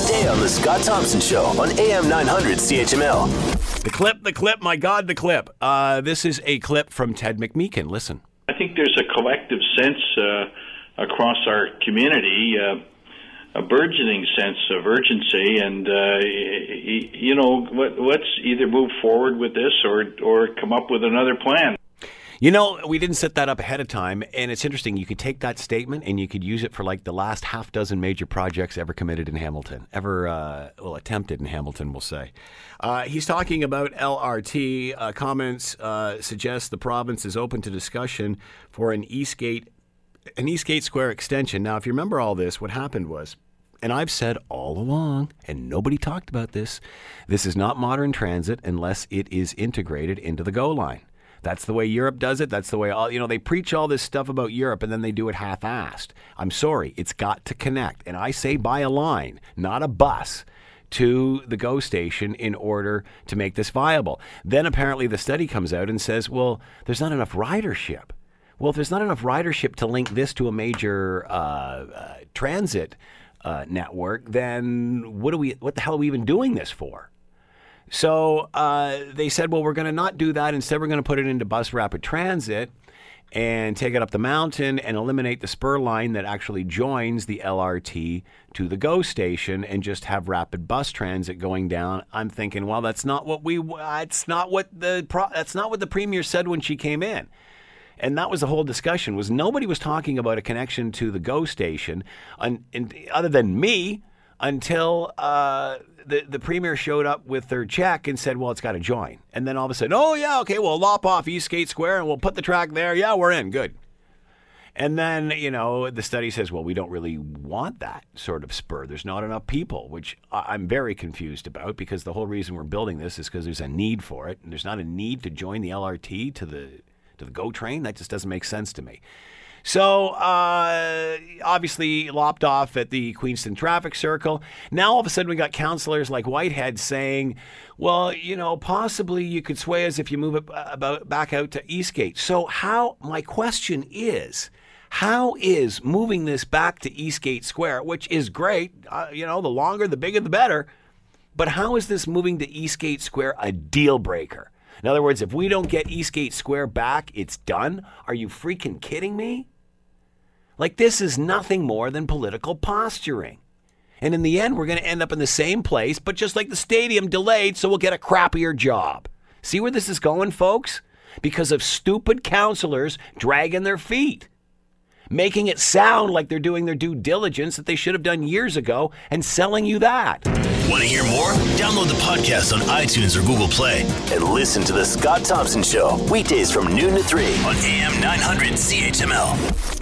today on The Scott Thompson Show on AM 900 CHML. The clip, the clip, my God, the clip. Uh, this is a clip from Ted McMeekin. Listen. I think there's a collective sense uh, across our community, uh, a burgeoning sense of urgency, and uh, you know, let, let's either move forward with this or or come up with another plan. You know, we didn't set that up ahead of time, and it's interesting. You could take that statement and you could use it for like the last half dozen major projects ever committed in Hamilton, ever uh, well attempted in Hamilton, we'll say. Uh, he's talking about LRT. Uh, comments uh, suggest the province is open to discussion for an Eastgate, an Eastgate Square extension. Now, if you remember all this, what happened was and I've said all along, and nobody talked about this, this is not modern transit unless it is integrated into the GO line. That's the way Europe does it. That's the way all, you know, they preach all this stuff about Europe and then they do it half assed. I'm sorry, it's got to connect. And I say by a line, not a bus to the GO station in order to make this viable. Then apparently the study comes out and says, well, there's not enough ridership. Well, if there's not enough ridership to link this to a major uh, uh, transit uh, network, then what do we? What the hell are we even doing this for? So uh, they said, well, we're going to not do that. Instead, we're going to put it into bus rapid transit and take it up the mountain and eliminate the spur line that actually joins the LRT to the GO station and just have rapid bus transit going down. I'm thinking, well, that's not what we. It's not what the. That's not what the premier said when she came in. And that was the whole discussion. Was nobody was talking about a connection to the GO station, and, and other than me, until uh, the the premier showed up with their check and said, "Well, it's got to join." And then all of a sudden, "Oh yeah, okay, we'll lop off Eastgate Square and we'll put the track there. Yeah, we're in. Good." And then you know the study says, "Well, we don't really want that sort of spur. There's not enough people," which I'm very confused about because the whole reason we're building this is because there's a need for it, and there's not a need to join the LRT to the to the GO train. That just doesn't make sense to me. So, uh, obviously, lopped off at the Queenston traffic circle. Now, all of a sudden, we got councillors like Whitehead saying, well, you know, possibly you could sway us if you move it about back out to Eastgate. So, how, my question is, how is moving this back to Eastgate Square, which is great, uh, you know, the longer, the bigger, the better, but how is this moving to Eastgate Square a deal breaker? In other words, if we don't get Eastgate Square back, it's done? Are you freaking kidding me? Like, this is nothing more than political posturing. And in the end, we're going to end up in the same place, but just like the stadium delayed, so we'll get a crappier job. See where this is going, folks? Because of stupid councillors dragging their feet, making it sound like they're doing their due diligence that they should have done years ago and selling you that. Want to hear more? Download the podcast on iTunes or Google Play and listen to The Scott Thompson Show weekdays from noon to 3 on AM 900 CHML.